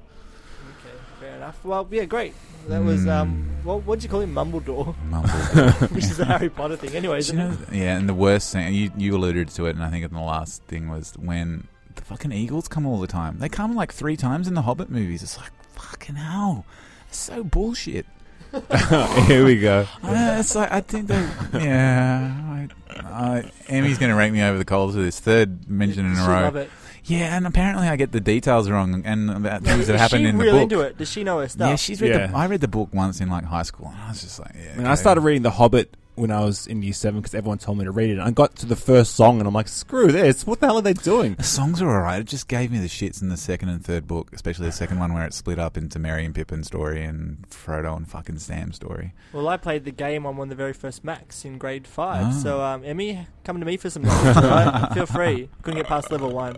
Okay, fair enough. Well, yeah, great. That was um, Mm. what what'd you call him? Mumbledore, Mumble. which is a Harry Potter thing. Anyway, isn't you know, it? yeah, and the worst thing you you alluded to it, and I think in the last thing was when the fucking eagles come all the time. They come like three times in the Hobbit movies. It's like fucking hell, it's so bullshit. Here we go. I it's like I think they, yeah. I, I, Emmy's going to rake me over the coals for this third mention in a row. love it. Yeah, and apparently I get the details wrong and about Now, things that is happened in the real book. into it? Does she know her stuff? Yeah, she's read Yeah. the. I read the book once in like high school, and I was just like, yeah. I mean, I started reading The Hobbit when I was in year seven because everyone told me to read it. And I got to the first song and I'm like, screw this. What the hell are they doing? The songs are alright. It just gave me the shits in the second and third book, especially the second one where it split up into Merry and Pippin story and Frodo and fucking Sam story. Well, I played the game on one of the very first Macs in grade five. Ah. So, um, Emmy, come to me for some knowledge. all right? Feel free. Couldn't get past level one.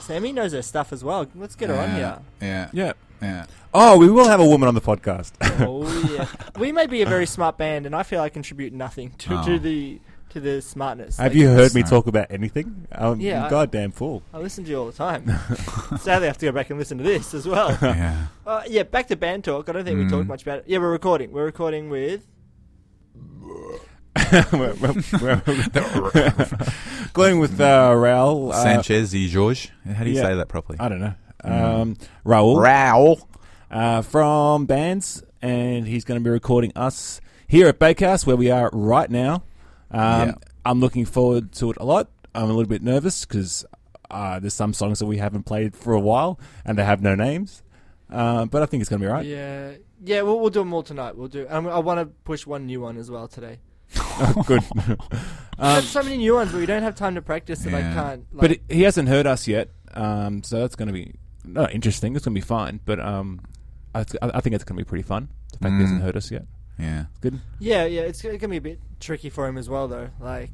So Emmy knows her stuff as well. Let's get her on here. Yeah, Yeah. Yeah. Oh, we will have a woman on the podcast. Oh yeah, we may be a very smart band, and I feel I contribute nothing to, Oh. to the to the smartness. have Like, you heard me Sorry. talk about anything? I'm Yeah, I- goddamn fool. I listen to you all the time. Sadly, I have to go back and listen to this as well. yeah. Uh, yeah, back to band talk. I don't think we Mm. talked much about it. Yeah, we're recording. We're recording with. We're- we're- we're- Going with uh, Raul. Uh, Sanchez y George. How do you yeah. say that properly? I don't know. Mm. Um, Raul. Raoul. uh, from bands, and he's going to be recording us here at Bakehouse, where we are right now. Um, Yeah. I'm looking forward to it a lot. I'm a little bit nervous because uh, there's some songs that we haven't played for a while, and they have no names. Uh, but I think it's going to be all right. Yeah, yeah. We'll, we'll do them all tonight. We'll do. Um, I want to push one new one as well today. Good. There's so many new ones, but we don't have time to practice that I Yeah. can't. Like, but he- he hasn't heard us yet, um, so that's going to be no, interesting. It's going to be fine. But um, I, I think it's going to be pretty fun. The fact he hasn't Mm. heard us yet. Yeah. It's Good. yeah, yeah. It's going to be a bit tricky for him as well, though. Like,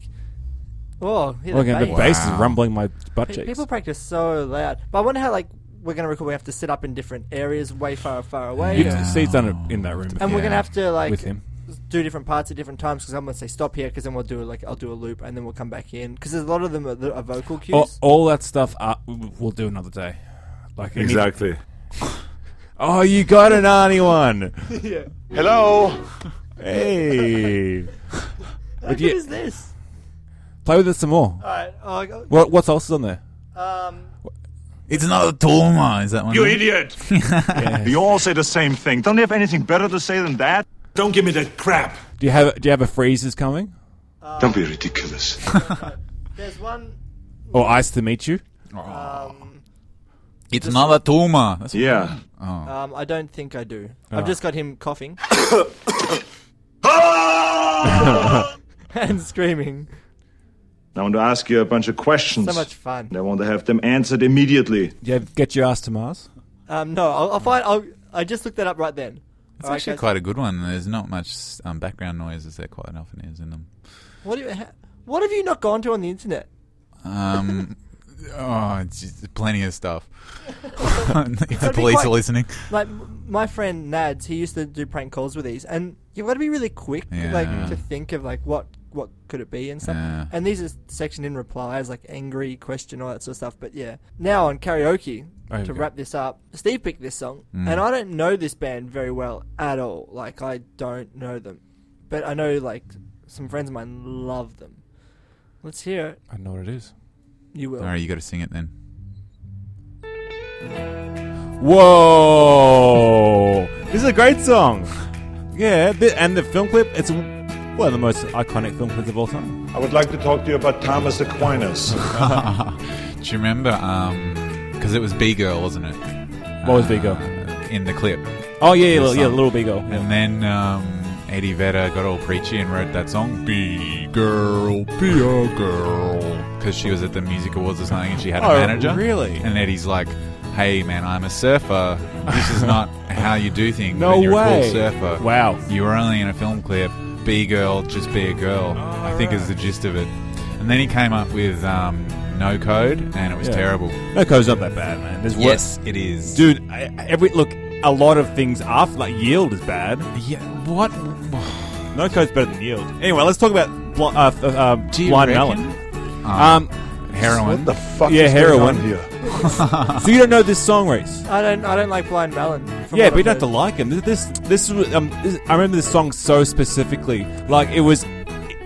oh, yeah, Well, the again, the bass. bass is Wow. rumbling my butt Pe- cheeks. People practice so loud, but I wonder how like we're going to record. We have to sit up in different areas, way far, far away, You- Yeah. Steve's done it in that room and we're going to have to like with him. do different parts at different times. Because I'm going to say stop here, because then we'll do like I'll do a loop, and then we'll come back in. Because there's a lot of them are, are vocal cues. all, all that stuff uh, we'll do another day. Like any- Exactly. Oh, you got an Arnie one. yeah. Hello. Hey. How But good yeah- is this? Play with it some more. All right. Oh, What what else is on there? um, It's another Torma. Is that one? You of them? idiot! Yeah. You all say the same thing. Don't you have anything better to say than that? Don't give me that crap. Do you have do you have a freezes coming Don't be ridiculous. there's one. or ice to meet you? Um, It's another Torma. That's Yeah. Oh. um, I don't think I do. Oh. I've just got him coughing and screaming. I want to ask you a bunch of questions. So much fun. And I want to have them answered immediately. Do you get your ass to Mars? Um, no, I'll, I'll find. I'll, I just looked that up right then. It's All right, actually guys. quite a good one. There's not much um, background noise as there quite often is in them. What, do you, ha- what have you not gone to on the internet? Um, oh, it's just plenty of stuff. if the police quite- are listening. Like my friend Nads, he used to do prank calls with these, and you've got to be really quick, like to think of like what what could it be and stuff. Yeah. And these are sectioned in replies, like angry question, all that sort of stuff. But yeah, now on karaoke There to wrap this up, Steve picked this song, Mm. and I don't know this band very well at all. Like I don't know them, but I know like some friends of mine love them. Let's hear it. I know what it is. You will. All right, you got to sing it then. Whoa! This is a great song. Yeah, th- and the film clip, it's one of the most iconic film clips of all time. I would like to talk to you about Thomas Aquinas. Do you remember? Because it was B Girl, wasn't it? What was B-Girl? Uh, in the clip. Oh, yeah, yeah, The little- yeah song. Little Big Girl. Yeah. And then um, Eddie Vedder got all preachy and wrote that song, "Be Girl, Be a Girl," because she was at the music awards or something, and she had a Oh, manager. really? And Eddie's like, "Hey, man, I'm a surfer. This is not how you do things. No when you're way. a cool surfer. Wow. You were only in a film clip. Be girl, just be a girl. I think is the gist of it. And then he came up with um, No Code, and it was Yeah. terrible. No code's not that bad, man. There's Yes, it is, Dude, I, every look, a lot of things after, like Yield is bad. Yeah, what? No code's better than Yield. Anyway, let's talk about bl- uh, uh, uh, Do you Blind reckon? Melon. Um, Um, heroin. what the fuck Yeah, is heroin. going on here? so you don't know this song, Reese? I don't. I don't like Blind Melon. from Yeah, what but you I've don't have to heard. like him. This, this, this was. Um, this, I remember this song so specifically. Like it was,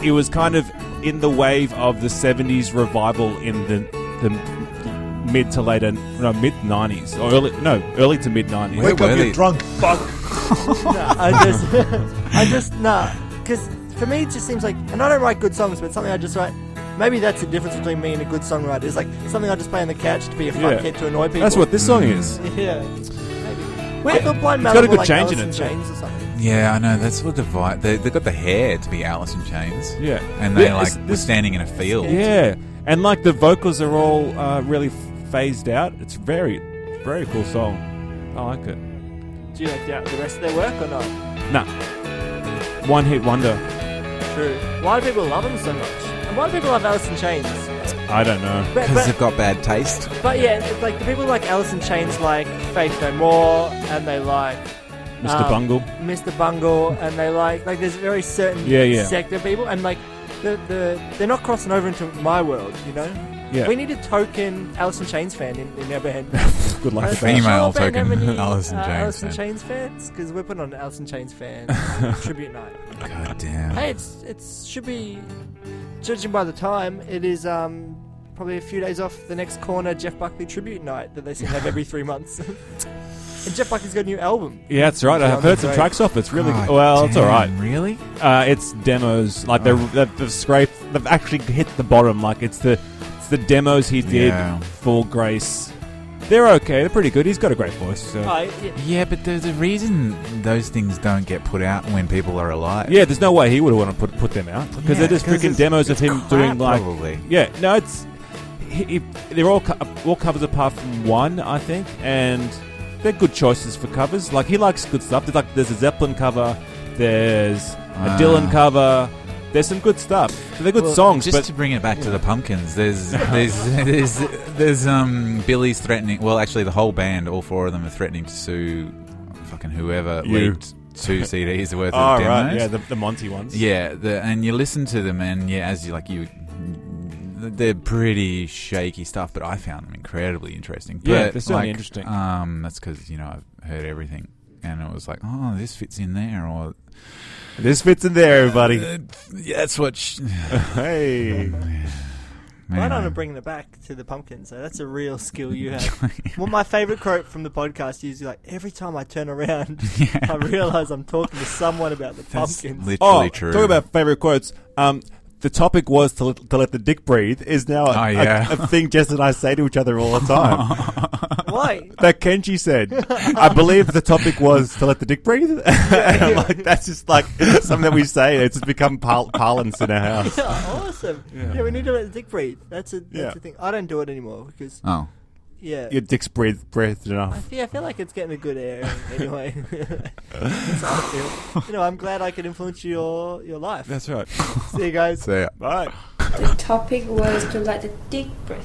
it was kind of in the wave of the '70s revival in the the mid to later, no, mid '90s or early, no, early to mid '90s. Where were they? drunk fuck. Nah, I just, I just nah, because for me it just seems like, and I don't write good songs, but something I just write. Maybe that's the difference between me and a good songwriter. It's like something I just play on the couch to be a Yeah. fuckhead to annoy people. That's what this song is. Yeah. Maybe. I thought Blind It's Melon got a good like change in it, too. Chains or something. Yeah, I know. That's what the vibe. They they got the hair to be Alice in Chains. Yeah. and they Yeah, like this- were standing in a field. Yeah, and like the vocals are all uh, really f- phased out. It's very, very cool song. I like it. Do you like the, the rest of their work or not? Nah, one hit wonder. True. Why do people love them so much? And why do people love Alice in Chains? I don't know. But, because but, they've got bad taste. but yeah, it's like the people like Alice in Chains like Faith No More, and they like Mr. um, Bungle. Mr. Bungle, and they like like there's a very certain Yeah, yeah. sector of people, and like the, the they're not crossing over into my world, you know. Yeah. We need a token Alice in Chains fan in, in our band. Good luck with do you that. Female token have any, Alice in uh, Chains Alice in fan. Chains fans because we're putting on an Alice in Chains fan tribute night. God damn. Hey, it's it's should be judging by the time it is um probably a few days off the next corner Jeff Buckley tribute night that they seem to have every three months. and Jeff Buckley's got a new album. Yeah, that's right. I've heard some Great. tracks off. It's really God good. well. It's all right. damn, Really? Uh, it's demos. Like they're, they've, they've scraped. They've actually hit the bottom. Like it's the it's the demos he did Yeah. for Grace. They're okay. They're pretty good. He's got a great voice. So. Oh, yeah. Yeah, but there's a reason those things don't get put out when people are alive. Yeah, there's no way he would want to put put them out because Yeah, they're just 'cause freaking it's- demos of it's him crap, doing like. probably. Yeah, no, it's he, he, they're all co- all covers apart from one, I think, and they're good choices for covers. Like he likes good stuff. There's like there's a Zeppelin cover, there's a Ah. Dylan cover. There's some good stuff. They're good Well, songs, Just but to bring it back to the pumpkins, there's there's there's there's um Billy's threatening. Well, actually, the whole band, all four of them, are threatening to sue fucking whoever You. leaked two CDs worth oh of demos. right, yeah, the, the Monty ones. Yeah, the, and you listen to them, and yeah, as you like, you they're pretty shaky stuff, but I found them incredibly interesting. Yeah, But, they're certainly like, interesting. Um, that's because you know I've heard everything, and it was like, oh, this fits in there, or This fits in there, everybody. yeah, that's what. Sh- hey. Right on to bringing it back to the pumpkins. So that's a real skill you have. well, my favorite quote from the podcast is like, every time I turn around, I realize I'm talking to someone about the That's pumpkins. literally Oh, true. talk about favorite quotes. Um, the topic was to, let- to let the dick breathe is now a, Oh, yeah. a, thing Jess and I say to each other all the time. Why? that Kenji said. I believe the topic was to let the dick breathe. And, like that's just like something that we say. It's become par- parlance in our house. Yeah, awesome. Yeah. we need to let the dick breathe. That's a that's Yeah. the thing. I don't do it anymore because Oh, yeah. Your dick's breathed breathed I enough. feel, I feel like it's getting a good air anyway. That's how I feel. You know, I'm glad I could influence your your life. That's right. See you guys. so yeah. Bye. The topic was to let the dick breathe.